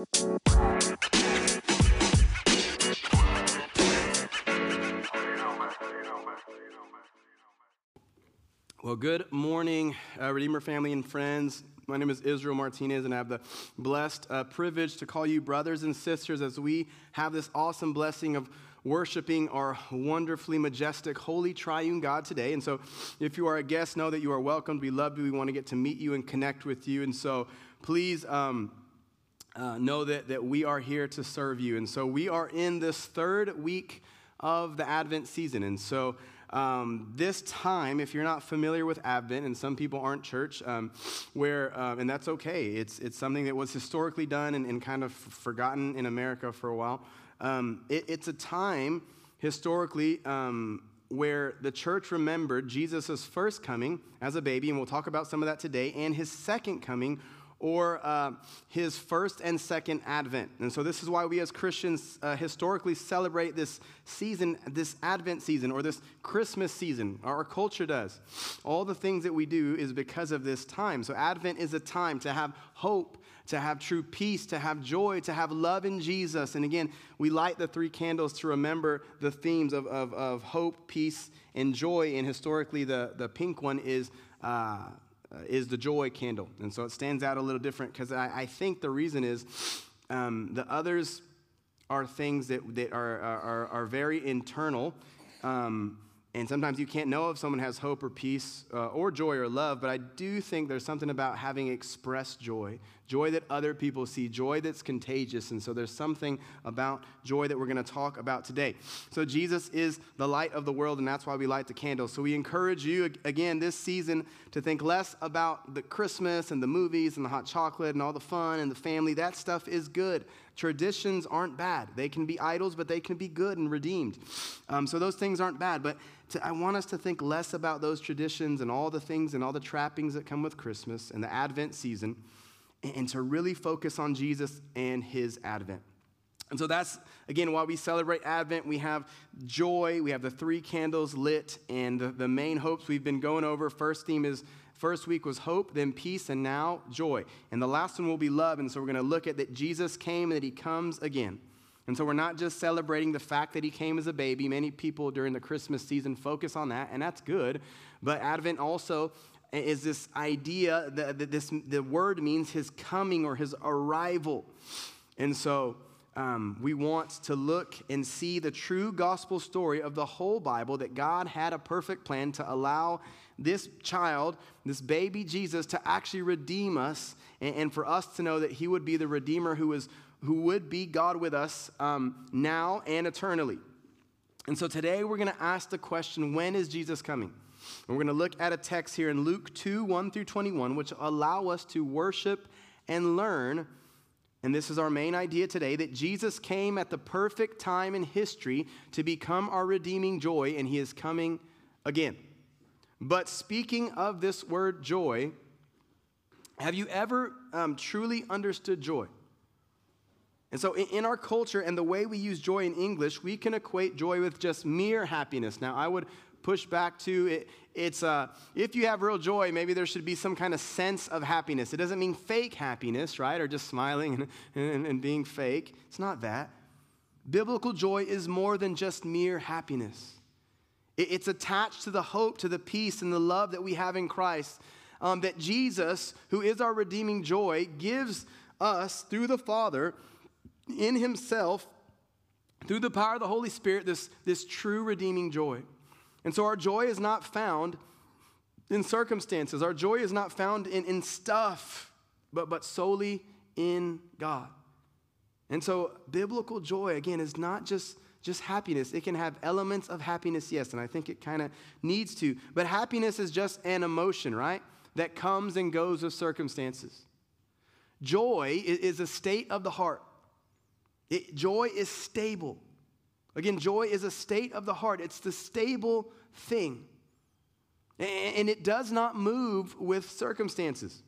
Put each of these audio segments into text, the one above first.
Well, good morning, uh, Redeemer family and friends. My name is Israel Martinez, and I have the blessed uh, privilege to call you brothers and sisters as we have this awesome blessing of worshiping our wonderfully majestic, holy triune God today. And so, if you are a guest, know that you are welcomed. We love you. We want to get to meet you and connect with you. And so, please um, uh, know that, that we are here to serve you. And so, we are in this third week of the Advent season. And so, um, this time, if you're not familiar with Advent, and some people aren't church, um, where, uh, and that's okay, it's, it's something that was historically done and, and kind of forgotten in America for a while. Um, it, it's a time historically um, where the church remembered Jesus' first coming as a baby, and we'll talk about some of that today, and his second coming or uh, his first and second advent. And so, this is why we as Christians uh, historically celebrate this season, this Advent season, or this Christmas season. Our culture does. All the things that we do is because of this time. So, Advent is a time to have hope, to have true peace, to have joy, to have love in Jesus. And again, we light the three candles to remember the themes of, of, of hope, peace, and joy. And historically, the, the pink one is. Uh, uh, is the joy candle. And so it stands out a little different because I, I, think the reason is um, the others are things that, that are, are, are very internal. Um, and sometimes you can't know if someone has hope or peace uh, or joy or love, but I do think there's something about having expressed joy, joy that other people see, joy that's contagious. And so there's something about joy that we're going to talk about today. So Jesus is the light of the world, and that's why we light the candles. So we encourage you, again, this season to think less about the Christmas and the movies and the hot chocolate and all the fun and the family. That stuff is good. Traditions aren't bad. They can be idols, but they can be good and redeemed. Um, so those things aren't bad. But to, I want us to think less about those traditions and all the things and all the trappings that come with Christmas and the Advent season, and, to really focus on Jesus and his Advent. And so that's, again, why we celebrate Advent. We have joy, we have the three candles lit, and the, the main hopes we've been going over. First theme is First week was hope, then peace, and now joy. And the last one will be love. And so we're going to look at that Jesus came and that he comes again. And so we're not just celebrating the fact that he came as a baby. Many people during the Christmas season focus on that, and that's good. But Advent also is this idea that this, the word means his coming or his arrival. And so um, we want to look and see the true gospel story of the whole Bible that God had a perfect plan to allow this child, this baby Jesus, to actually redeem us and, and for us to know that he would be the Redeemer who, is, who would be God with us um, now and eternally. And so today we're going to ask the question when is Jesus coming? And we're going to look at a text here in Luke 2 1 through 21, which allow us to worship and learn. And this is our main idea today that Jesus came at the perfect time in history to become our redeeming joy, and he is coming again. But speaking of this word joy, have you ever um, truly understood joy? And so, in, in, our culture and the way we use joy in English, we can equate joy with just mere happiness. Now, I would push back to it. It's uh, if you have real joy, maybe there should be some kind of sense of happiness. It doesn't mean fake happiness, right? Or just smiling and, and, and being fake. It's not that. Biblical joy is more than just mere happiness. It's attached to the hope, to the peace, and the love that we have in Christ. Um, that Jesus, who is our redeeming joy, gives us through the Father in Himself, through the power of the Holy Spirit, this, this true redeeming joy. And so our joy is not found in circumstances, our joy is not found in, in stuff, but, but solely in God. And so biblical joy, again, is not just just happiness. It can have elements of happiness, yes, and I think it kind of needs to. But happiness is just an emotion, right? That comes and goes with circumstances. Joy is a state of the heart. It, joy is stable. Again, joy is a state of the heart, it's the stable thing. And it does not move with circumstances.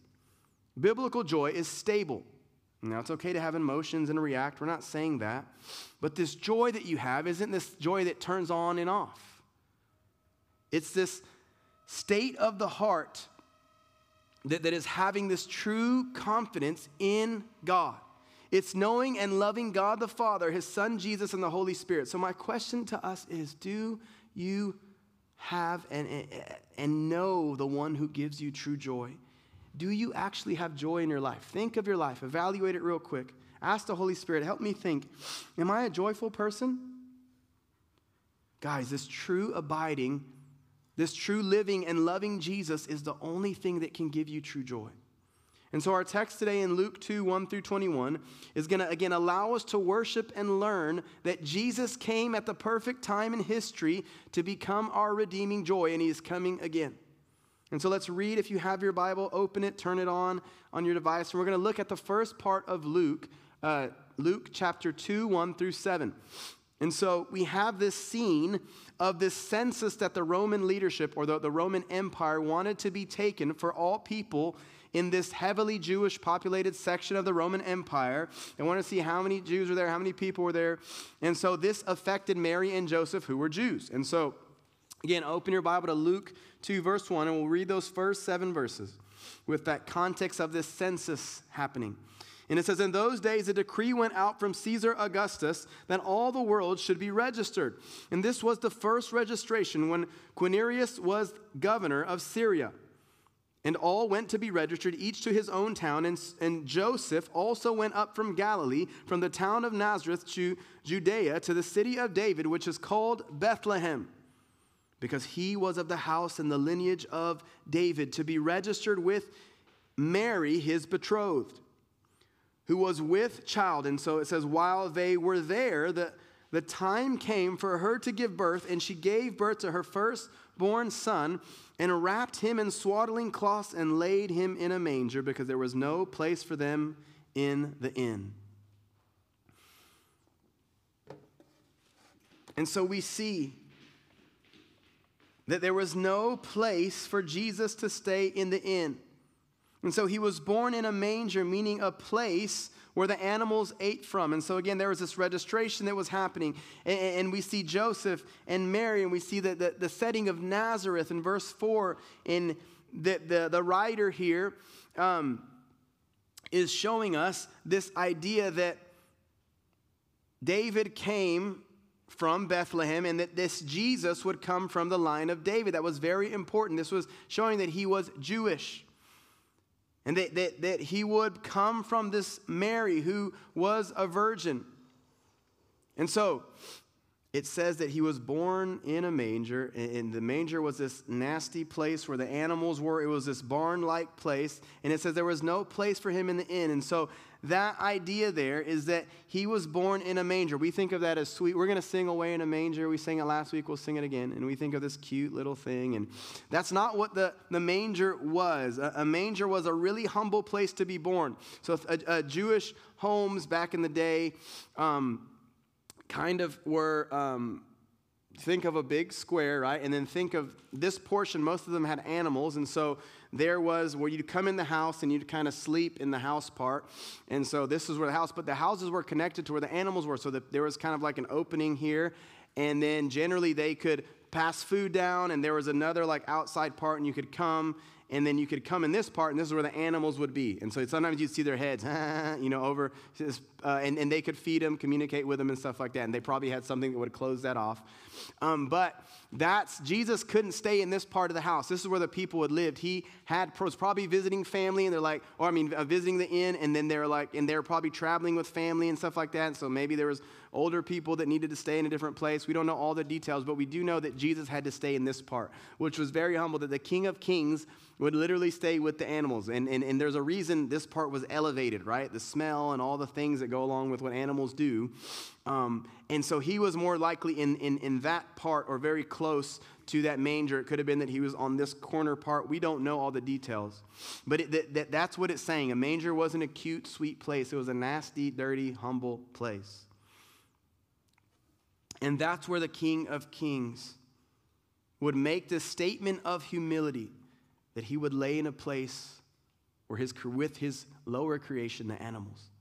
Biblical joy is stable. Now, it's okay to have emotions and react. We're not saying that. But this joy that you have isn't this joy that turns on and off. It's this state of the heart that, that is having this true confidence in God. It's knowing and loving God the Father, His Son Jesus, and the Holy Spirit. So, my question to us is do you have and, and know the one who gives you true joy? Do you actually have joy in your life? Think of your life, evaluate it real quick. Ask the Holy Spirit, help me think Am I a joyful person? Guys, this true abiding, this true living and loving Jesus is the only thing that can give you true joy. And so, our text today in Luke 2 1 through 21 is going to again allow us to worship and learn that Jesus came at the perfect time in history to become our redeeming joy, and he is coming again. And so, let's read. If you have your Bible, open it, turn it on on your device. And we're going to look at the first part of Luke, uh, Luke chapter 2 1 through 7. And so we have this scene of this census that the Roman leadership or the, the Roman Empire wanted to be taken for all people in this heavily Jewish populated section of the Roman Empire. They want to see how many Jews were there, how many people were there. And so this affected Mary and Joseph, who were Jews. And so, again, open your Bible to Luke 2, verse 1, and we'll read those first seven verses with that context of this census happening. And it says, In those days, a decree went out from Caesar Augustus that all the world should be registered. And this was the first registration when Quirinius was governor of Syria. And all went to be registered, each to his own town. And, and Joseph also went up from Galilee, from the town of Nazareth to Judea, to the city of David, which is called Bethlehem, because he was of the house and the lineage of David, to be registered with Mary, his betrothed, who was with child. And so it says, while they were there, the, the time came for her to give birth, and she gave birth to her firstborn son and wrapped him in swaddling cloths and laid him in a manger because there was no place for them in the inn. And so we see that there was no place for Jesus to stay in the inn. And so he was born in a manger, meaning a place where the animals ate from. And so, again, there was this registration that was happening. And, and we see Joseph and Mary, and we see the, the, the setting of Nazareth in verse 4. In the, the, the writer here um, is showing us this idea that David came from Bethlehem and that this Jesus would come from the line of David. That was very important. This was showing that he was Jewish. And that, that, that he would come from this Mary who was a virgin. And so it says that he was born in a manger, and the manger was this nasty place where the animals were. It was this barn like place, and it says there was no place for him in the inn. And so that idea there is that he was born in a manger. We think of that as sweet. We're going to sing Away in a Manger. We sang it last week. We'll sing it again. And we think of this cute little thing. And that's not what the, the manger was. A, a manger was a really humble place to be born. So, a, a Jewish homes back in the day um, kind of were. Um, think of a big square, right? And then think of this portion, most of them had animals. And so there was where you'd come in the house and you'd kind of sleep in the house part. And so this is where the house, but the houses were connected to where the animals were. So that there was kind of like an opening here. And then generally they could pass food down, and there was another like outside part, and you could come and then you could come in this part, and this is where the animals would be. And so sometimes you'd see their heads, you know, over, uh, and, and they could feed him, communicate with him, and stuff like that. And they probably had something that would close that off. Um, but that's, Jesus couldn't stay in this part of the house. This is where the people had lived. He had, was probably visiting family, and they're like, or I mean, uh, visiting the inn, and then they're like, and they're probably traveling with family and stuff like that. And so maybe there was older people that needed to stay in a different place. We don't know all the details, but we do know that Jesus had to stay in this part, which was very humble, that the King of Kings would literally stay with the animals. And, and, and there's a reason this part was elevated, right? The smell and all the things that go along with what animals do. Um, and so he was more likely in, in, in that part or very close to that manger. It could have been that he was on this corner part. We don't know all the details. But it, that, that, that's what it's saying. A manger wasn't a cute, sweet place, it was a nasty, dirty, humble place. And that's where the King of Kings would make this statement of humility that he would lay in a place where his, with his lower creation, the animals.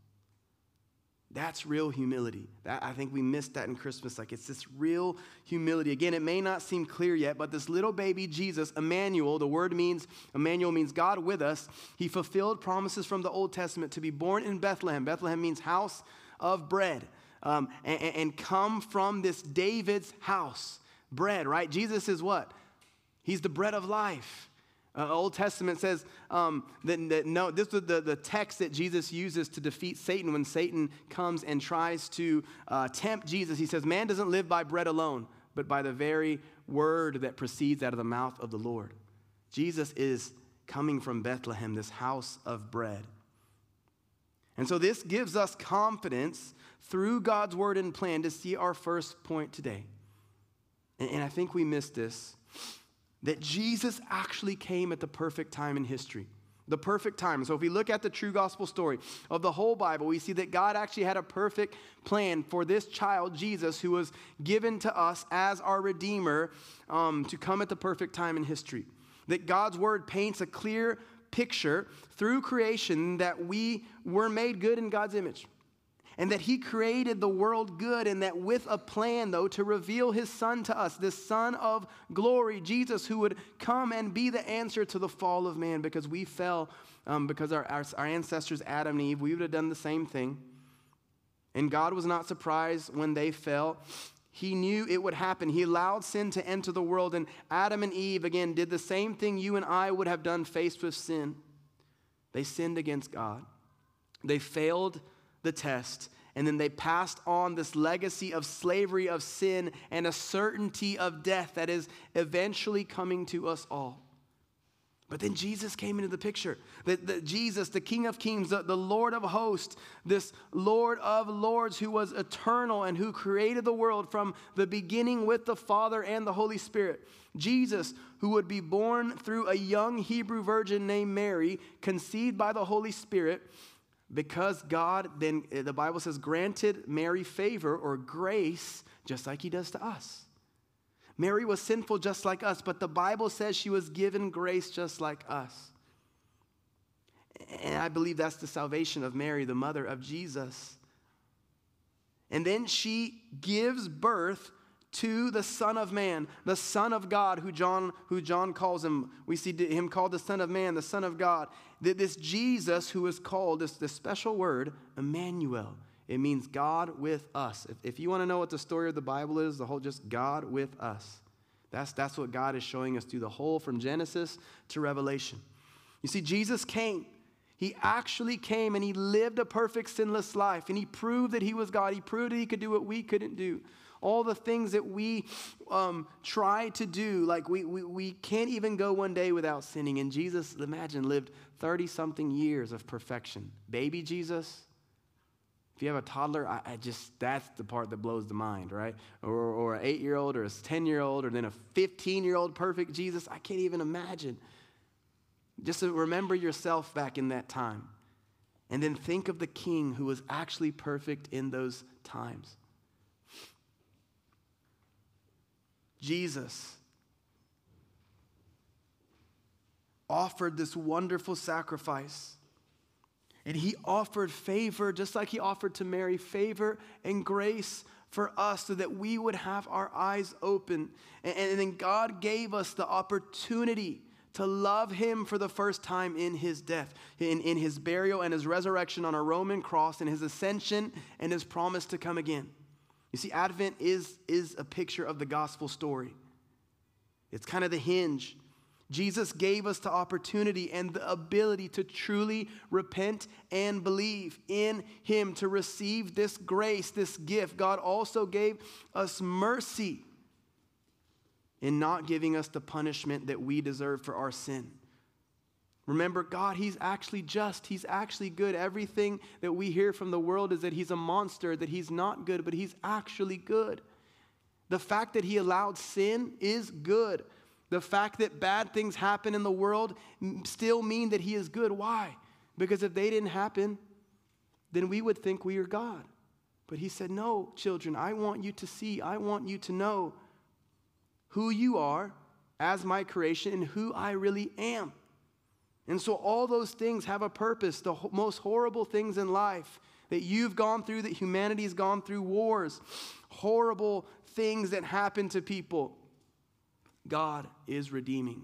That's real humility. That, I think we missed that in Christmas. Like it's this real humility. Again, it may not seem clear yet, but this little baby Jesus, Emmanuel, the word means, Emmanuel means God with us. He fulfilled promises from the Old Testament to be born in Bethlehem. Bethlehem means house of bread. Um, and, and come from this David's house. Bread, right? Jesus is what? He's the bread of life. Uh, Old Testament says um, that, that, no, this is the, the text that Jesus uses to defeat Satan when Satan comes and tries to uh, tempt Jesus. He says, Man doesn't live by bread alone, but by the very word that proceeds out of the mouth of the Lord. Jesus is coming from Bethlehem, this house of bread. And so this gives us confidence through God's word and plan to see our first point today. And, and I think we missed this that Jesus actually came at the perfect time in history. The perfect time. So, if we look at the true gospel story of the whole Bible, we see that God actually had a perfect plan for this child, Jesus, who was given to us as our Redeemer um, to come at the perfect time in history. That God's word paints a clear picture through creation that we were made good in God's image and that he created the world good, and that with a plan, though, to reveal his son to us, this son of glory, Jesus, who would come and be the answer to the fall of man because we fell, um, because our, our, our ancestors, Adam and Eve, we would have done the same thing. And God was not surprised when they fell. He knew it would happen. He allowed sin to enter the world, and Adam and Eve, again, did the same thing you and I would have done faced with sin. They sinned against God. They failed the test. And then they passed on this legacy of slavery, of sin, and a certainty of death that is eventually coming to us all. But then Jesus came into the picture. That, Jesus, the King of Kings, the, the Lord of hosts, this Lord of lords who was eternal and who created the world from the beginning with the Father and the Holy Spirit. Jesus, who would be born through a young Hebrew virgin named Mary, conceived by the Holy Spirit because God then, eh, the Bible says, granted Mary favor or grace just like he does to us. Mary was sinful just like us, but the Bible says she was given grace just like us. And I believe that's the salvation of Mary, the mother of Jesus. And then she gives birth to the Son of Man, the Son of God, who John, who John calls him. We see him called the Son of Man, the Son of God. This Jesus, who is called this, this special word, Emmanuel. It means God with us. If, if you want to know what the story of the Bible is, the whole just God with us. That's, that's what God is showing us through the whole from Genesis to Revelation. You see, Jesus came. He actually came and he lived a perfect sinless life and he proved that he was God. He proved that he could do what we couldn't do all the things that we um, try to do. Like we, we, we can't even go one day without sinning. And Jesus, imagine, lived 30 something years of perfection. Baby Jesus, if you have a toddler, I, I, just, that's the part that blows the mind, right? Or, or an eight year old or a 10 year old or then a 15 year old perfect Jesus, I can't even imagine. Just remember yourself back in that time. And then think of the king who was actually perfect in those times. Jesus offered this wonderful sacrifice. And he offered favor, just like he offered to Mary, favor and grace for us so that we would have our eyes open. And, and, then God gave us the opportunity to love him for the first time in his death, in, in his burial and his resurrection on a Roman cross, and his ascension and his promise to come again. You see, Advent is, is a picture of the gospel story. It's kind of the hinge. Jesus gave us the opportunity and the ability to truly repent and believe in Him, to receive this grace, this gift. God also gave us mercy in not giving us the punishment that we deserve for our sin. Remember, God, He's actually just. He's actually good. Everything that we hear from the world is that He's a monster, that He's not good, but He's actually good. The fact that He allowed sin is good. The fact that bad things happen in the world still mean that He is good. Why? Because if they didn't happen, then we would think we are God. But He said, No, children, I want you to see, I want you to know who you are as my creation and who I really am. And so all those things have a purpose. The most horrible things in life that you've gone through, that humanity's gone through wars, horrible things that happen to people. God is redeeming.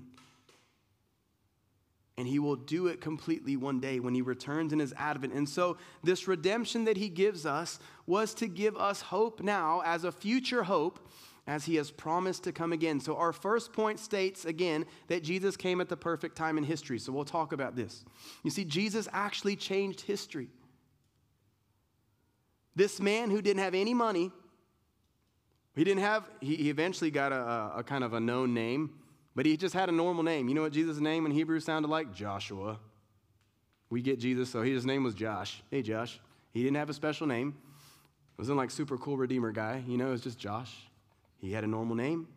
And he will do it completely one day when he returns in his advent. And so, this redemption that he gives us was to give us hope now as a future hope as he has promised to come again. So, our first point states again that Jesus came at the perfect time in history. So, we'll talk about this. You see, Jesus actually changed history. This man who didn't have any money, he didn't have, he eventually got a, a kind of a known name, but he just had a normal name. You know what Jesus' name in Hebrew sounded like? Joshua. We get Jesus, so his name was Josh. Hey, Josh. He didn't have a special name. It wasn't like super cool Redeemer guy. You know, it was just Josh. He had a normal name.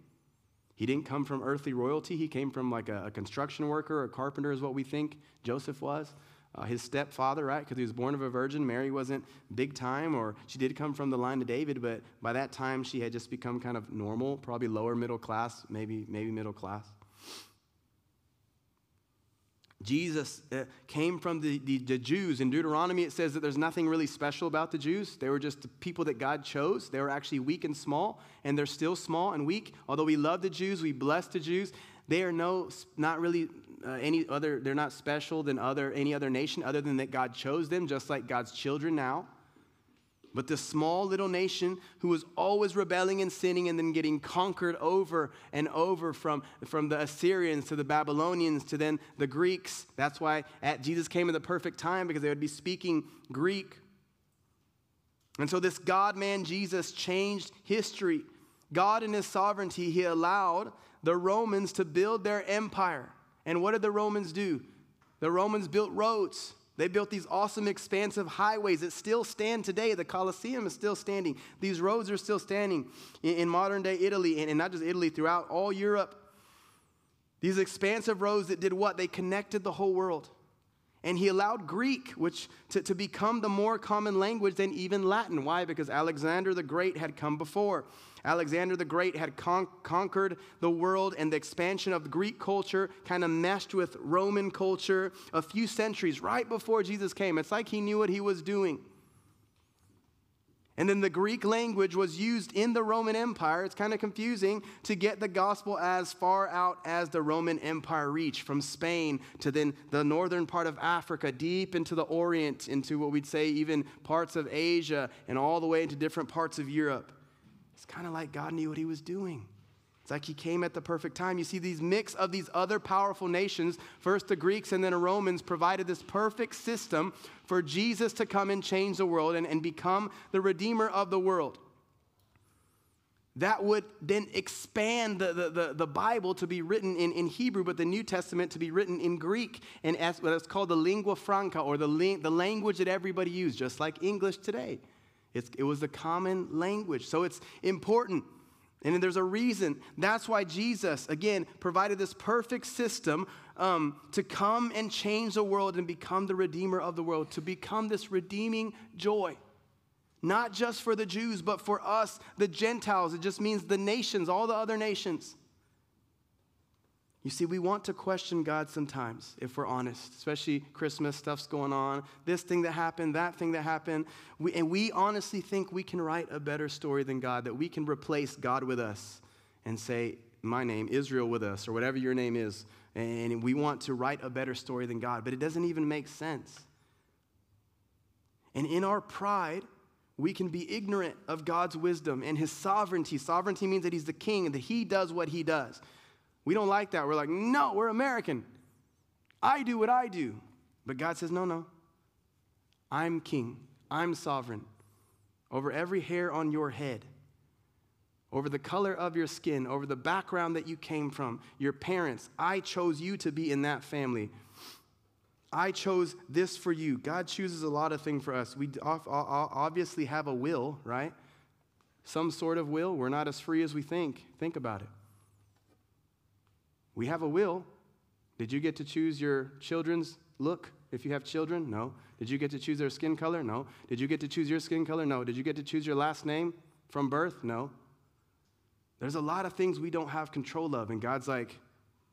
He didn't come from earthly royalty. He came from like a, a construction worker, a carpenter, is what we think Joseph was. Uh, his stepfather, right? Because he was born of a virgin. Mary wasn't big time, or she did come from the line of David, but by that time she had just become kind of normal, probably lower middle class, maybe maybe middle class. Jesus uh, came from the, the, the, Jews. In Deuteronomy, it says that there's nothing really special about the Jews. They were just the people that God chose. They were actually weak and small, and they're still small and weak. Although we love the Jews, we bless the Jews. They are no, not really uh, any other, they're not special than other, any other nation other than that God chose them, just like God's children now. But this small little nation who was always rebelling and sinning and then getting conquered over and over from, from the Assyrians to the Babylonians to then the Greeks. That's why at Jesus came at the perfect time because they would be speaking Greek. And so this God man Jesus changed history. God in his sovereignty, he allowed the Romans to build their empire. And what did the Romans do? The Romans built roads. They built these awesome, expansive highways that still stand today. The Colosseum is still standing. These roads are still standing in, in modern day Italy, and, and not just Italy, throughout all Europe. These expansive roads that did what? They connected the whole world. And he allowed Greek, which to, to become the more common language than even Latin. Why? Because Alexander the Great had come before. Alexander the Great had con- conquered the world, and the expansion of Greek culture kind of meshed with Roman culture a few centuries right before Jesus came. It's like he knew what he was doing. And then the Greek language was used in the Roman Empire. It's kind of confusing to get the gospel as far out as the Roman Empire reached, from Spain to then the northern part of Africa, deep into the Orient, into what we'd say even parts of Asia, and all the way into different parts of Europe. It's kind of like God knew what he was doing. It's like he came at the perfect time. You see, these mix of these other powerful nations, first the Greeks and then the Romans, provided this perfect system for Jesus to come and change the world and, and become the Redeemer of the world. That would then expand the, the, the, the, Bible to be written in, in Hebrew, but the New Testament to be written in Greek, and as what is called the lingua franca, or the, the language that everybody used, just like English today. It's, it was the common language. So it's important. And there's a reason. That's why Jesus, again, provided this perfect system um, to come and change the world and become the Redeemer of the world, to become this redeeming joy. Not just for the Jews, but for us, the Gentiles. It just means the nations, all the other nations. You see, we want to question God sometimes, if we're honest, especially Christmas stuff's going on, this thing that happened, that thing that happened. We, and we honestly think we can write a better story than God, that we can replace God with us and say, My name, Israel with us, or whatever your name is. And we want to write a better story than God, but it doesn't even make sense. And in our pride, we can be ignorant of God's wisdom and his sovereignty. Sovereignty means that he's the king and that he does what he does. We don't like that. We're like, no, we're American. I do what I do. But God says, no, no. I'm king. I'm sovereign over every hair on your head, over the color of your skin, over the background that you came from, your parents. I chose you to be in that family. I chose this for you. God chooses a lot of things for us. We obviously have a will, right? Some sort of will. We're not as free as we think. Think about it. We have a will. Did you get to choose your children's look if you have children? No. Did you get to choose their skin color? No. Did you get to choose your skin color? No. Did you get to choose your last name from birth? No. There's a lot of things we don't have control of, and God's like,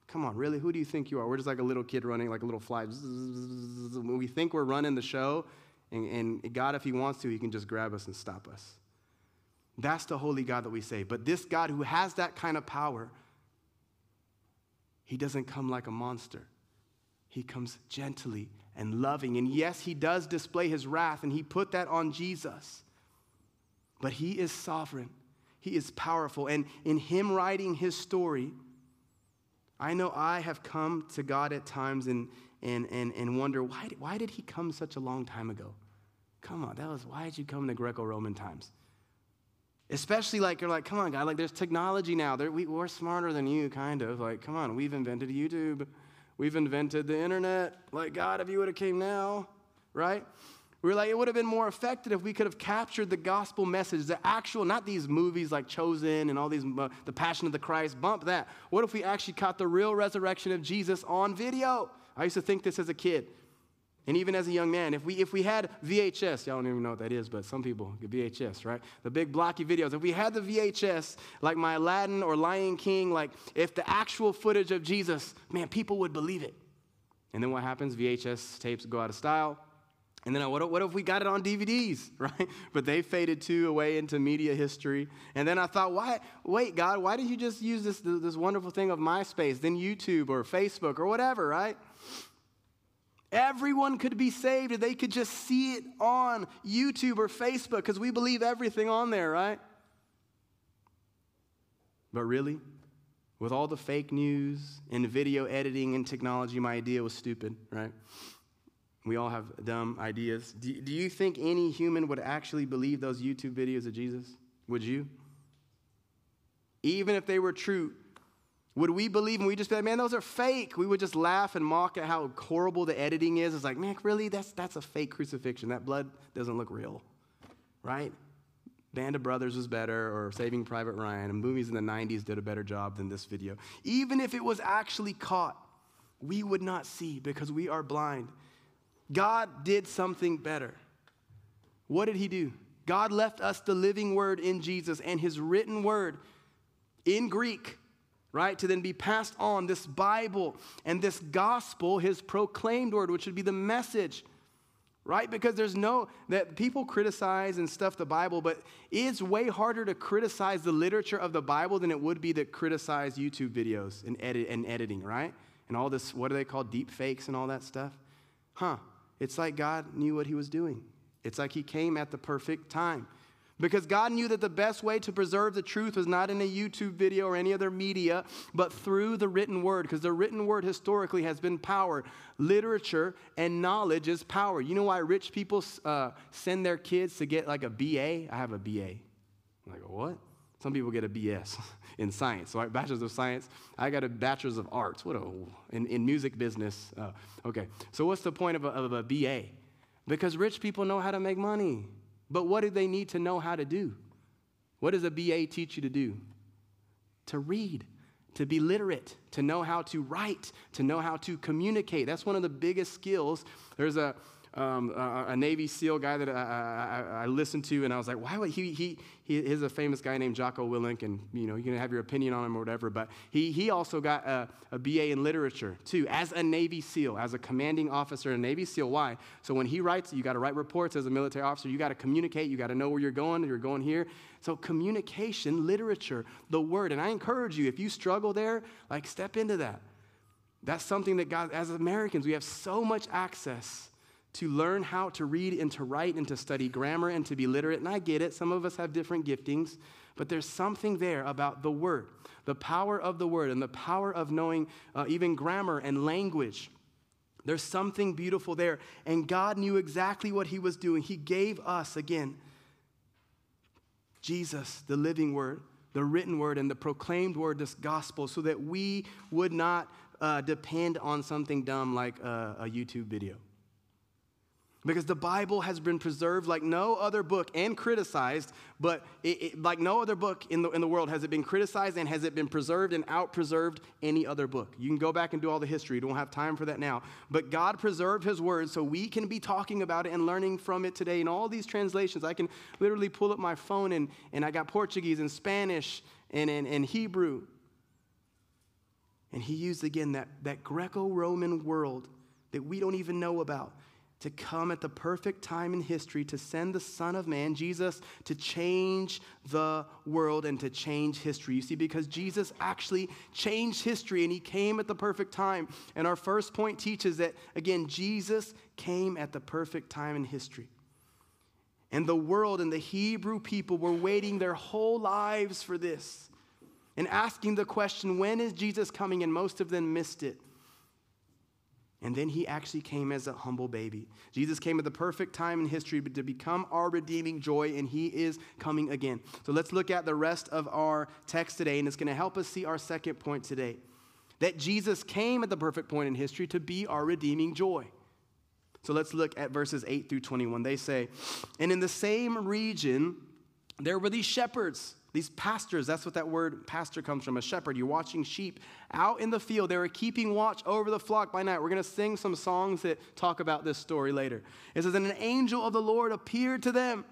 come on, really? Who do you think you are? We're just like a little kid running like a little fly. We think we're running the show, And, and God, if He wants to, He can just grab us and stop us. That's the holy God that we say. But this God who has that kind of power, He doesn't come like a monster. He comes gently and loving. And yes, He does display His wrath, and He put that on Jesus. But He is sovereign, He is powerful. And in Him writing His story, I know I have come to God at times and, and, and, and wonder why, why did he come such a long time ago? Come on, that was why did you come to Greco Roman times? Especially like you're like, come on, God, like there's technology now. we, we're smarter than you, kind of. Like, come on, we've invented YouTube, we've invented the internet. Like, God, if you would have came now, right? We were like, it would have been more effective if we could have captured the gospel message, the actual, not these movies like Chosen and all these, uh, the Passion of the Christ, bump that. What if we actually caught the real resurrection of Jesus on video? I used to think this as a kid. And even as a young man, if we, if we had VHS, y'all don't even know what that is, but some people VHS, right? The big blocky videos. If we had the VHS, like my Aladdin or Lion King, like if the actual footage of Jesus, man, people would believe it. And then what happens? VHS tapes go out of style. And then uh, what, what if we got it on DVDs, right? But they faded too away into media history. And then I thought, why, wait, God, why did you just use this, this wonderful thing of MySpace, then YouTube or Facebook or whatever, right? Everyone could be saved if they could just see it on YouTube or Facebook because we believe everything on there, right? But really, with all the fake news and video editing and technology, my idea was stupid, right? We all have dumb ideas. Do, do you think any human would actually believe those YouTube videos of Jesus? Would you? Even if they were true, would we believe and we just be like, man, those are fake? We would just laugh and mock at how horrible the editing is. It's like, man, really? That's, that's a fake crucifixion. That blood doesn't look real, right? Band of Brothers was better, or Saving Private Ryan, and movies in the 90s did a better job than this video. Even if it was actually caught, we would not see because we are blind. God did something better. What did He do? God left us the living word in Jesus and His written word in Greek right? To then be passed on this Bible and this gospel, his proclaimed word, which would be the message, right? Because there's no, that people criticize and stuff the Bible, but it's way harder to criticize the literature of the Bible than it would be to criticize YouTube videos and, edit, and editing, right? And all this, what do they call deep fakes and all that stuff? Huh. It's like God knew what he was doing. It's like he came at the perfect time. Because God knew that the best way to preserve the truth was not in a YouTube video or any other media, but through the written word, because the written word historically has been power. Literature and knowledge is power. You know why rich people uh, send their kids to get like a BA? I have a BA. I'm like, what? Some people get a BS in science, so right? Bachelor's of Science. I got a Bachelor's of Arts. What a, in, in music business. Uh, okay, so what's the point of a, of a BA? Because rich people know how to make money. But what do they need to know how to do? What does a BA teach you to do? To read, to be literate, to know how to write, to know how to communicate. That's one of the biggest skills. There's a, um, a, a, Navy SEAL guy that I, I, I, listened to, and I was like, why would he, he, he is a famous guy named Jocko Willink, and you know, you can have your opinion on him or whatever, but he, he also got a, a BA in literature too, as a Navy SEAL, as a commanding officer in Navy SEAL. Why? So when he writes, you got to write reports as a military officer, you got to communicate, you got to know where you're going, you're going here. So communication, literature, the word, and I encourage you, if you struggle there, like step into that. That's something that God, as Americans, we have so much access to learn how to read and to write and to study grammar and to be literate. And I get it, some of us have different giftings, but there's something there about the word, the power of the word, and the power of knowing uh, even grammar and language. There's something beautiful there. And God knew exactly what He was doing. He gave us, again, Jesus, the living word, the written word, and the proclaimed word, this gospel, so that we would not uh, depend on something dumb like a, a YouTube video. Because the Bible has been preserved like no other book and criticized, but it, it, like no other book in the, in the world has it been criticized and has it been preserved and out preserved any other book. You can go back and do all the history. You don't have time for that now. But God preserved His Word so we can be talking about it and learning from it today. In all these translations, I can literally pull up my phone and, and I got Portuguese and Spanish and, and, and Hebrew. And He used again that, that Greco Roman world that we don't even know about to come at the perfect time in history to send the Son of Man, Jesus, to change the world and to change history. You see, because Jesus actually changed history and he came at the perfect time. And our first point teaches that, again, Jesus came at the perfect time in history. And the world and the Hebrew people were waiting their whole lives for this and asking the question, when is Jesus coming? And most of them missed it. And then he actually came as a humble baby. Jesus came at the perfect time in history to become our redeeming joy, and he is coming again. So let's look at the rest of our text today, and it's going to help us see our second point today that Jesus came at the perfect point in history to be our redeeming joy. So let's look at verses 8 through 21. They say, And in the same region, there were these shepherds these pastors, that's what that word pastor comes from, a shepherd. You're watching sheep out in the field. They were keeping watch over the flock by night. We're going to sing some songs that talk about this story later. It says, And an angel of the Lord appeared to them.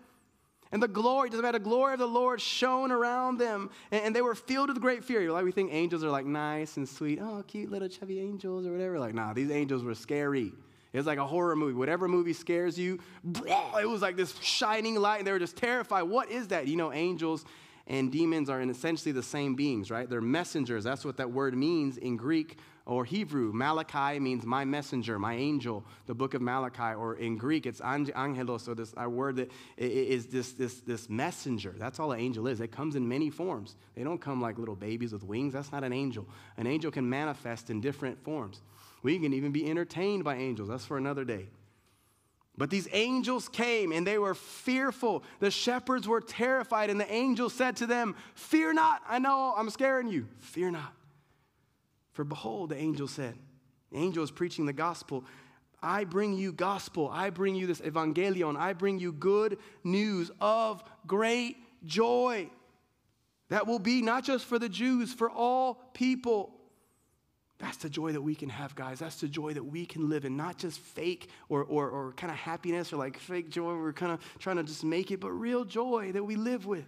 And the glory, doesn't matter, the glory of the Lord shone around them. And, and, they were filled with great fear. Like we think angels are like nice and sweet. Oh, cute little chubby angels or whatever. Like, nah, these angels were scary. It was like a horror movie. Whatever movie scares you, it was like this shining light, and they were just terrified. What is that? You know, angels and demons are essentially the same beings, right? They're messengers. That's what that word means in Greek or Hebrew. Malachi means my messenger, my angel, the book of Malachi. Or in Greek, it's angelos, so this a word that is this, this, this messenger. That's all an angel is. It comes in many forms. They don't come like little babies with wings. That's not an angel. An angel can manifest in different forms. We can even be entertained by angels. That's for another day. But these angels came and they were fearful. The shepherds were terrified, and the angel said to them, Fear not. I know I'm scaring you. Fear not. For behold, the angel said, the angel is preaching the gospel. I bring you gospel. I bring you this evangelion. I bring you good news of great joy that will be not just for the Jews, for all people. That's the joy that we can have, guys. That's the joy that we can live in, not just fake or, or, or kind of happiness or like fake joy. We're kind of trying to just make it, but real joy that we live with.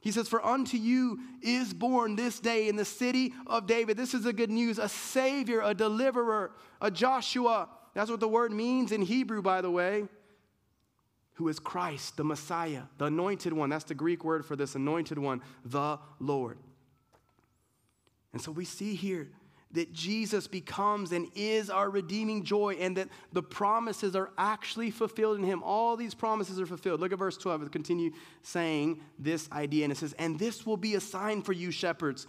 He says, For unto you is born this day in the city of David. This is the good news a Savior, a deliverer, a Joshua. That's what the word means in Hebrew, by the way, who is Christ, the Messiah, the anointed one. That's the Greek word for this anointed one, the Lord. And so we see here that Jesus becomes and is our redeeming joy, and that the promises are actually fulfilled in him. All these promises are fulfilled. Look at verse 12. It continue saying this idea, and it says, And this will be a sign for you, shepherds.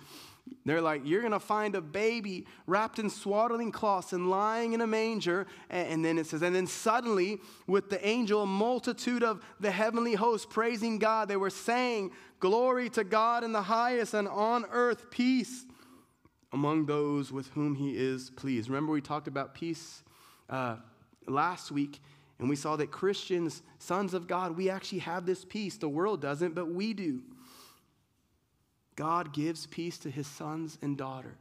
They're like, You're going to find a baby wrapped in swaddling cloths and lying in a manger. And then it says, And then suddenly, with the angel, a multitude of the heavenly host praising God, they were saying, Glory to God in the highest, and on earth peace among those with whom he is pleased. Remember, we talked about peace uh, last week, and we saw that Christians, sons of God, we actually have this peace. The world doesn't, but we do. God gives peace to his sons and daughters.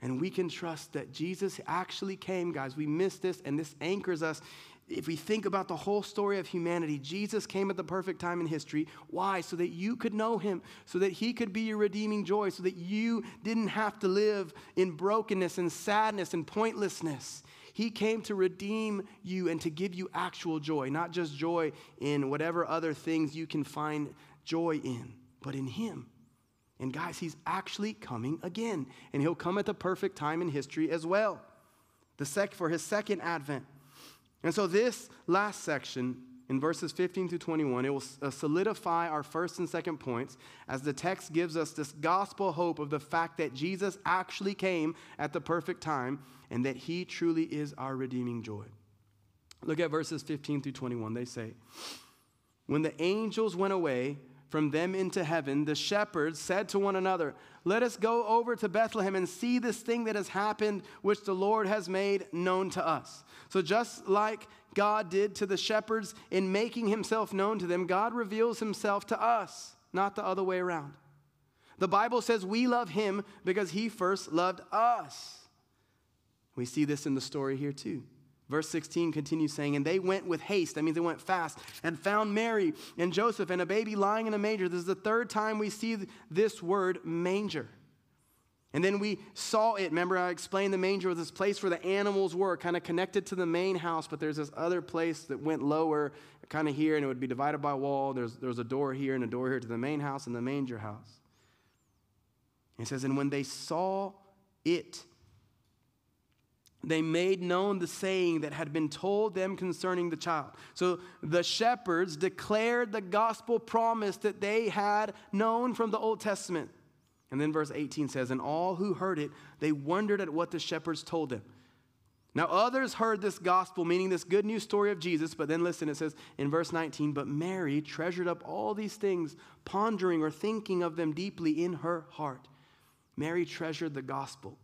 And we can trust that Jesus actually came, guys. We miss this, and this anchors us if we think about the whole story of humanity, Jesus came at the perfect time in history. Why? So that you could know him, so that he could be your redeeming joy, so that you didn't have to live in brokenness and sadness and pointlessness. He came to redeem you and to give you actual joy, not just joy in whatever other things you can find joy in, but in him. And guys, he's actually coming again, and he'll come at the perfect time in history as well. The sec- for his second advent. And so, this last section in verses 15 through 21, it will uh, solidify our first and second points as the text gives us this gospel hope of the fact that Jesus actually came at the perfect time and that he truly is our redeeming joy. Look at verses 15 through 21. They say, When the angels went away, from them into heaven, the shepherds said to one another, Let us go over to Bethlehem and see this thing that has happened, which the Lord has made known to us. So, just like God did to the shepherds in making himself known to them, God reveals himself to us, not the other way around. The Bible says we love him because he first loved us. We see this in the story here too. Verse 16 continues saying, And they went with haste, that means they went fast, and found Mary and Joseph and a baby lying in a manger. This is the third time we see this word manger. And then we saw it. Remember, I explained the manger was this place where the animals were, kind of connected to the main house, but there's this other place that went lower, kind of here, and it would be divided by wall. There's, there's a door here and a door here to the main house and the manger house. It says, And when they saw it, they made known the saying that had been told them concerning the child. So the shepherds declared the gospel promise that they had known from the Old Testament. And then verse 18 says, And all who heard it, they wondered at what the shepherds told them. Now, others heard this gospel, meaning this good news story of Jesus, but then listen, it says in verse 19, But Mary treasured up all these things, pondering or thinking of them deeply in her heart. Mary treasured the gospel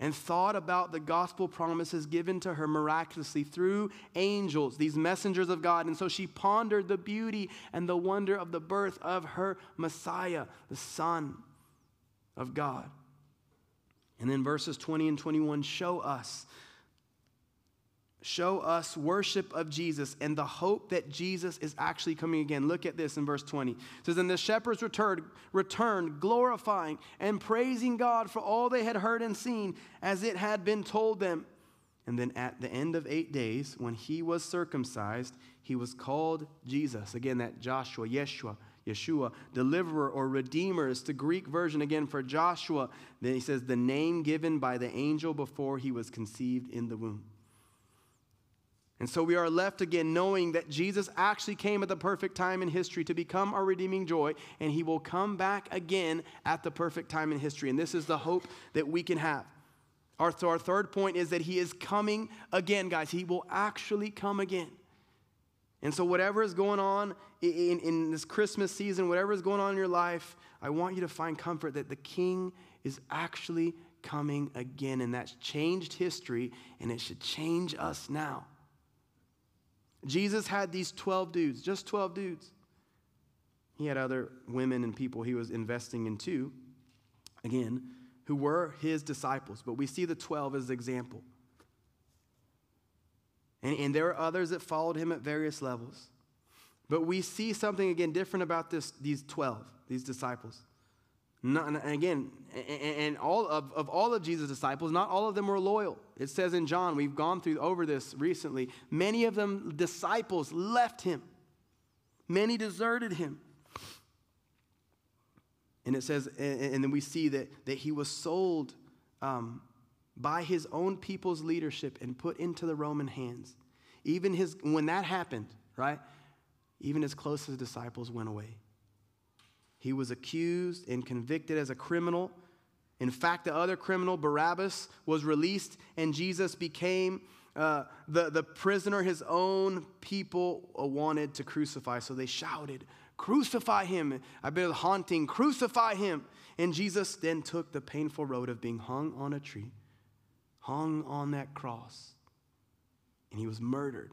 and thought about the gospel promises given to her miraculously through angels, these messengers of God. And so she pondered the beauty and the wonder of the birth of her Messiah, the Son of God. And then verses 20 and 21 show us show us worship of Jesus and the hope that Jesus is actually coming again. Look at this in verse 20. It says, And the shepherds returned, returned, glorifying and praising God for all they had heard and seen as it had been told them. And then at the end of eight days, when he was circumcised, he was called Jesus. Again, that Joshua, Yeshua, Yeshua, deliverer or redeemer. It's the Greek version again for Joshua. Then he says, the name given by the angel before he was conceived in the womb. And so we are left again knowing that Jesus actually came at the perfect time in history to become our redeeming joy, and he will come back again at the perfect time in history. And this is the hope that we can have. Our, our third point is that he is coming again, guys. He will actually come again. And so, whatever is going on in, in this Christmas season, whatever is going on in your life, I want you to find comfort that the King is actually coming again. And that's changed history, and it should change us now. Jesus had these 12 dudes, just 12 dudes. He had other women and people he was investing in too, again, who were his disciples. But we see the 12 as example. And, and there are others that followed him at various levels. But we see something again different about this, these 12, these disciples. Not, and again, and all of, of all of Jesus' disciples, not all of them were loyal. It says in John, we've gone through over this recently. Many of them, disciples, left him. Many deserted him. And it says, and then we see that, that he was sold um, by his own people's leadership and put into the Roman hands. Even his, when that happened, right? Even his closest disciples went away. He was accused and convicted as a criminal. In fact, the other criminal, Barabbas, was released, and Jesus became uh, the, the prisoner his own people wanted to crucify. So they shouted, Crucify him. I've been haunting, crucify him. And Jesus then took the painful road of being hung on a tree, hung on that cross, and he was murdered.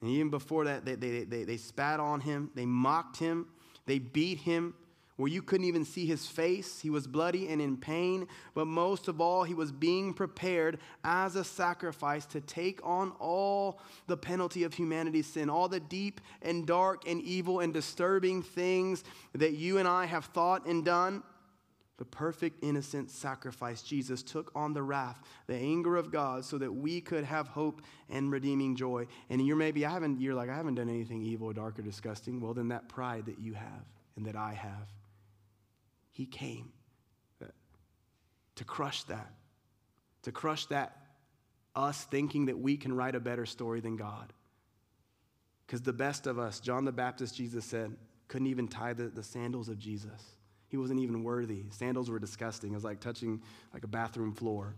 And even before that, they, they, they, they spat on him, they mocked him, they beat him where you couldn't even see his face. He was bloody and in pain, but most of all, he was being prepared as a sacrifice to take on all the penalty of humanity's sin, all the deep and dark and evil and disturbing things that you and I have thought and done. The perfect, innocent sacrifice, Jesus took on the wrath, the anger of God, so that we could have hope and redeeming joy. And you're maybe, I haven't, you're like, I haven't done anything evil, or dark, or disgusting. Well, then that pride that you have and that I have, He came uh, to crush that, to crush that, us thinking that we can write a better story than God. Because the best of us, John the Baptist, Jesus said, couldn't even tie the, the sandals of Jesus. He wasn't even worthy. Sandals were disgusting. It was like touching like a bathroom floor.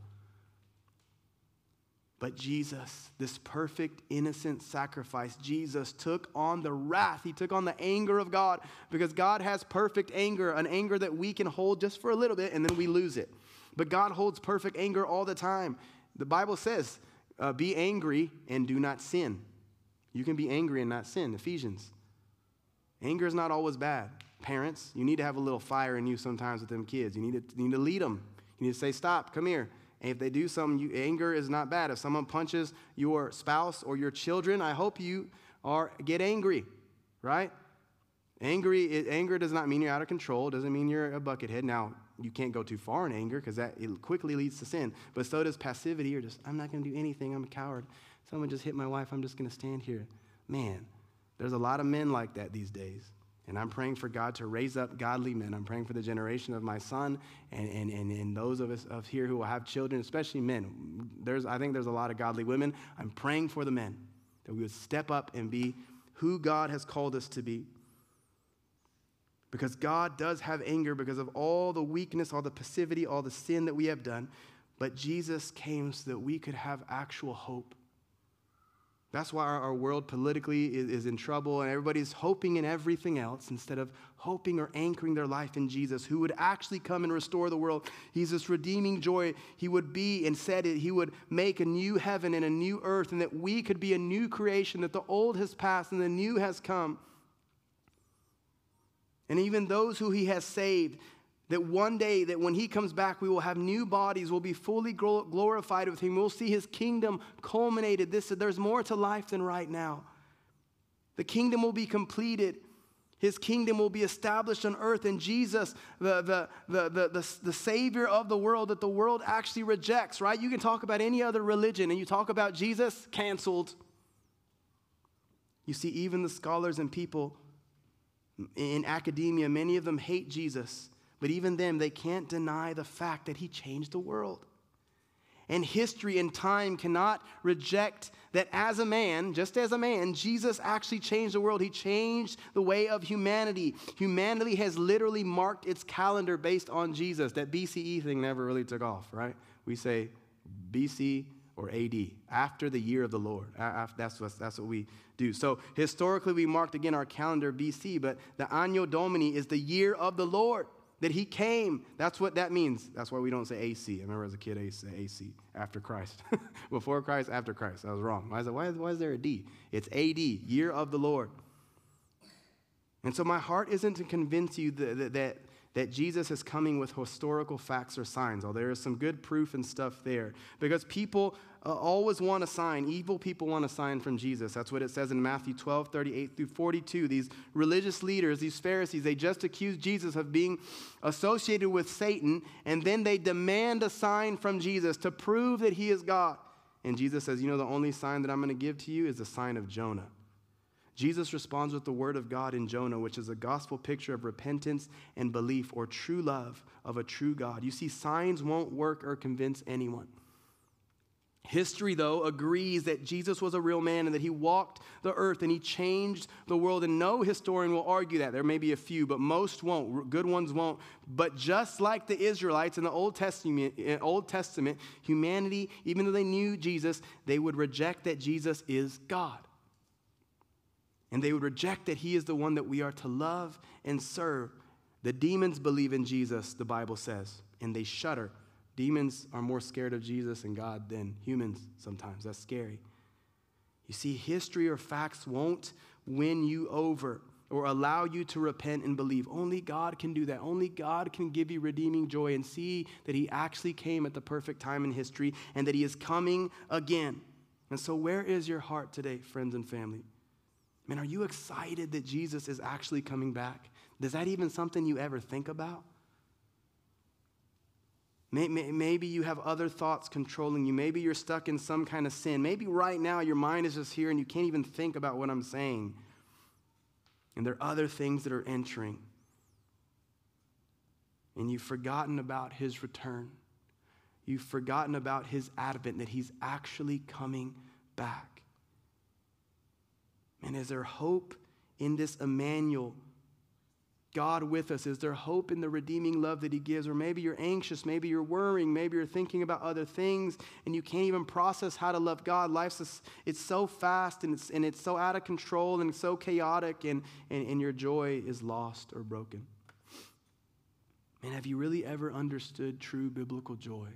But Jesus, this perfect, innocent sacrifice, Jesus took on the wrath. He took on the anger of God because God has perfect anger, an anger that we can hold just for a little bit and then we lose it. But God holds perfect anger all the time. The Bible says, uh, be angry and do not sin. You can be angry and not sin, Ephesians. Anger is not always bad. Parents, you need to have a little fire in you sometimes with them kids. You need to, you need to lead them. You need to say, stop, come here. And if they do something, you, anger is not bad. If someone punches your spouse or your children, I hope you are get angry, right? Angry, anger does not mean you're out of control. It doesn't mean you're a buckethead. Now, you can't go too far in anger because that it quickly leads to sin. But so does passivity or just, I'm not going to do anything. I'm a coward. Someone just hit my wife. I'm just going to stand here. Man, there's a lot of men like that these days. And I'm praying for God to raise up godly men. I'm praying for the generation of my son and, and, and, and those of us of here who will have children, especially men. There's, I think there's a lot of godly women. I'm praying for the men that we would step up and be who God has called us to be. Because God does have anger because of all the weakness, all the passivity, all the sin that we have done. But Jesus came so that we could have actual hope. That's why our, world politically is, is in trouble and everybody's hoping in everything else instead of hoping or anchoring their life in Jesus, who would actually come and restore the world. He's this redeeming joy. He would be and said it. He would make a new heaven and a new earth, and that we could be a new creation, that the old has passed and the new has come. And even those who he has saved, that one day that when he comes back we will have new bodies we'll be fully glorified with him we'll see his kingdom culminated. This there's more to life than right now. The kingdom will be completed. His kingdom will be established on earth and jesus the, the, the, the, the, the savior of the world that the world actually rejects right? You can talk about any other religion and you talk about jesus canceled. You see even the scholars and people in academia many of them hate jesus but even them, they can't deny the fact that he changed the world. And history and time cannot reject that as a man, just as a man, Jesus actually changed the world. He changed the way of humanity. Humanity has literally marked its calendar based on Jesus. That BCE thing never really took off, right? We say BC or AD, after the year of the Lord. That's what, that's what we do. So historically, we marked again our calendar BC, but the Anno Domini is the year of the Lord that he came. That's what that means. That's why we don't say AC. I remember as a kid, I used to say AC, after Christ. Before Christ, after Christ. I was wrong. Is, it, why, is, why is there a D? It's AD, year of the Lord. And so my heart isn't to convince you that, that, that Jesus is coming with historical facts or signs, although there is some good proof and stuff there. Because people uh, always want a sign. Evil people want a sign from Jesus. That's what it says in Matthew 12, 38 through 42. These religious leaders, these Pharisees, they just accuse Jesus of being associated with Satan, and then they demand a sign from Jesus to prove that he is God. And Jesus says, You know, the only sign that I'm going to give to you is the sign of Jonah. Jesus responds with the word of God in Jonah, which is a gospel picture of repentance and belief or true love of a true God. You see, signs won't work or convince anyone. History, though, agrees that Jesus was a real man and that he walked the earth and he changed the world. And no historian will argue that. There may be a few, but most won't. Good ones won't. But just like the Israelites in the Old Testament, eh, Old Testament, humanity, even though they knew Jesus, they would reject that Jesus is God. And they would reject that he is the one that we are to love and serve. The demons believe in Jesus, the Bible says, and they shudder Demons are more scared of Jesus and God than humans sometimes. That's scary. You see, history or facts won't win you over or allow you to repent and believe. Only God can do that. Only God can give you redeeming joy and see that He actually came at the perfect time in history and that He is coming again. And so, where is your heart today, friends and family? Man, are you excited that Jesus is actually coming back? Is that even something you ever think about? Maybe you have other thoughts controlling you. Maybe you're stuck in some kind of sin. Maybe right now your mind is just here and you can't even think about what I'm saying. And there are other things that are entering. And you've forgotten about his return. You've forgotten about his advent, that he's actually coming back. And is there hope in this Emmanuel God with us? Is there hope in the redeeming love that He gives? Or maybe you're anxious, maybe you're worrying, maybe you're thinking about other things and you can't even process how to love God. Life's just, it's so fast and it's, and it's so out of control and so chaotic and, and, and your joy is lost or broken. Man, have you really ever understood true biblical joy?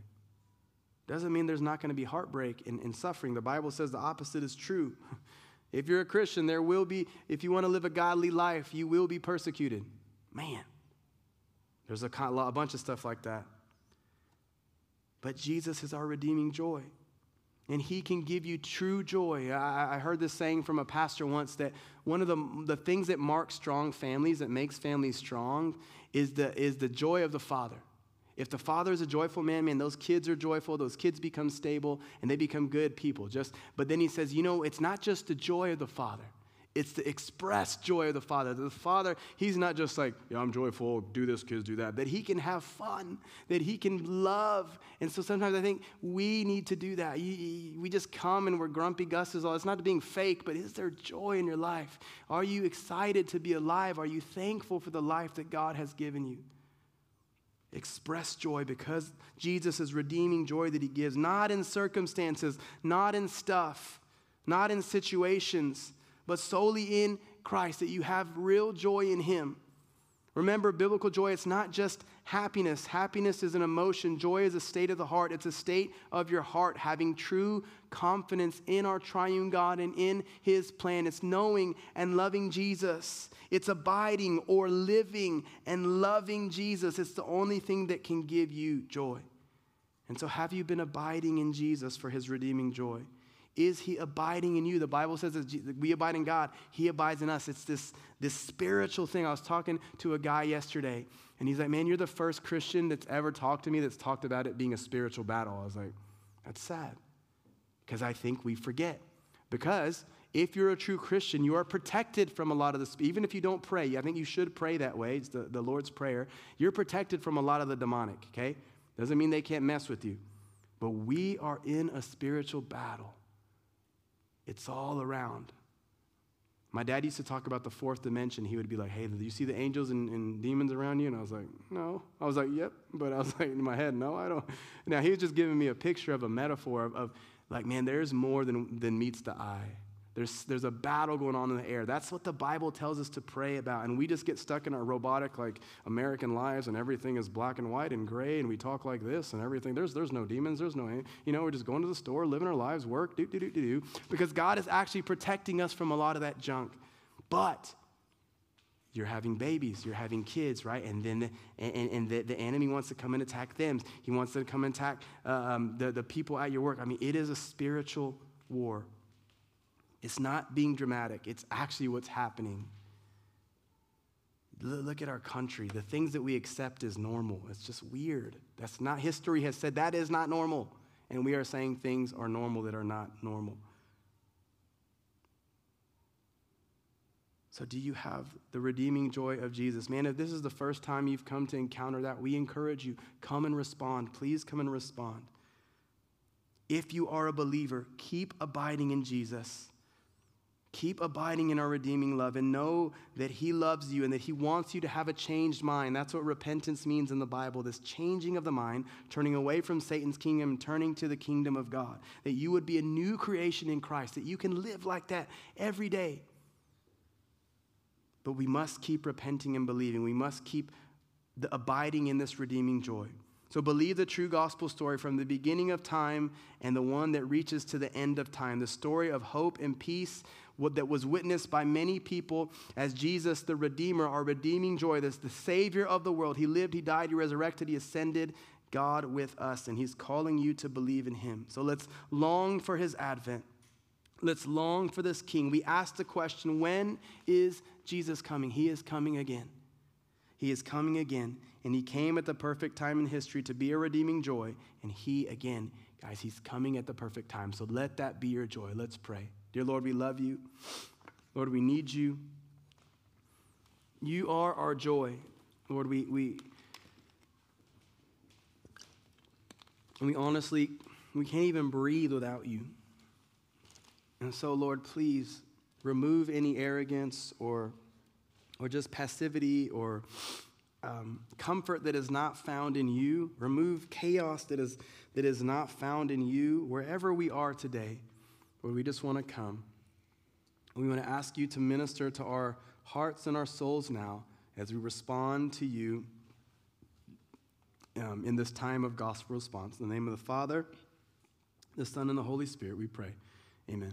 Doesn't mean there's not going to be heartbreak and, and suffering. The Bible says the opposite is true. If you're a Christian, there will be, if you want to live a godly life, you will be persecuted. Man, there's a, a bunch of stuff like that. But Jesus is our redeeming joy. and he can give you true joy. I, I, heard this saying from a pastor once that one of the, the things that marks strong families, that makes families strong, is the, is the joy of the father. If the father is a joyful man, man, those kids are joyful, those kids become stable, and they become good people. Just, but then he says, you know, it's not just the joy of the father. It's the express joy of the Father. The Father, He's not just like, yeah, I'm joyful, do this, kids, do that. That He can have fun, that He can love. And so sometimes I think we need to do that. We just come and we're grumpy gusses. All it's not being fake, but is there joy in your life? Are you excited to be alive? Are you thankful for the life that God has given you? Express joy because Jesus is redeeming joy that He gives, not in circumstances, not in stuff, not in situations but solely in Christ, that you have real joy in Him. Remember, biblical joy, it's not just happiness. Happiness is an emotion. Joy is a state of the heart. It's a state of your heart, having true confidence in our triune God and in His plan. It's knowing and loving Jesus. It's abiding or living and loving Jesus. It's the only thing that can give you joy. And so, have you been abiding in Jesus for His redeeming joy? Is he abiding in you? The Bible says that we abide in God, he abides in us. It's this, this spiritual thing. I was talking to a guy yesterday, and he's like, Man, you're the first Christian that's ever talked to me that's talked about it being a spiritual battle. I was like, That's sad. Because I think we forget. Because if you're a true Christian, you are protected from a lot of this. Even if you don't pray, I think you should pray that way. It's the, the Lord's Prayer. You're protected from a lot of the demonic, okay? Doesn't mean they can't mess with you. But we are in a spiritual battle. It's all around. My dad used to talk about the fourth dimension. He would be like, Hey, do you see the angels and, and, demons around you? And I was like, No. I was like, Yep. But I was like, in my head, No, I don't. Now, he was just giving me a picture of a metaphor of, of like, man, there's more than, than meets the eye. There's, there's a battle going on in the air. That's what the Bible tells us to pray about. And we just get stuck in our robotic, like American lives, and everything is black and white and gray, and we talk like this and everything. There's, there's no demons. There's no, you know, we're just going to the store, living our lives, work, do, do, do, do, do. Because God is actually protecting us from a lot of that junk. But you're having babies, you're having kids, right? And then the, and, and the, the enemy wants to come and attack them. He wants to come and attack uh, um, the, the people at your work. I mean, it is a spiritual war. It's not being dramatic, it's actually what's happening. Look at our country. The things that we accept as normal. It's just weird. That's not, history has said that is not normal. And we are saying things are normal that are not normal. So, do you have the redeeming joy of Jesus? Man, if this is the first time you've come to encounter that, we encourage you come and respond. Please come and respond. If you are a believer, keep abiding in Jesus. Keep abiding in our redeeming love and know that He loves you and that He wants you to have a changed mind. That's what repentance means in the Bible this changing of the mind, turning away from Satan's kingdom turning to the kingdom of God. That you would be a new creation in Christ, that you can live like that every day. But we must keep repenting and believing. We must keep the, abiding in this redeeming joy. So believe the true gospel story from the beginning of time and the one that reaches to the end of time, the story of hope and peace that was witnessed by many people as Jesus, the Redeemer, our redeeming joy, this the Savior of the world. He lived, He died, He resurrected, He ascended, God with us, and He's calling you to believe in Him. So let's long for His advent. Let's long for this King. We ask the question when is Jesus coming? He is coming again. He is coming again, and He came at the perfect time in history to be a redeeming joy, and He again, guys, He's coming at the perfect time. So let that be your joy. Let's pray. Dear Lord, we love you. Lord, we need you. You are our joy. Lord, we, we, we honestly, we can't even breathe without you. And so, Lord, please remove any arrogance or, or just passivity or um, comfort that is not found in you. Remove chaos that is, that is not found in you wherever we are today. Lord, we just want to come. We want to ask you to minister to our hearts and our souls now as we respond to you um, in this time of gospel response. In the name of the Father, the Son, and the Holy Spirit, we pray. Amen.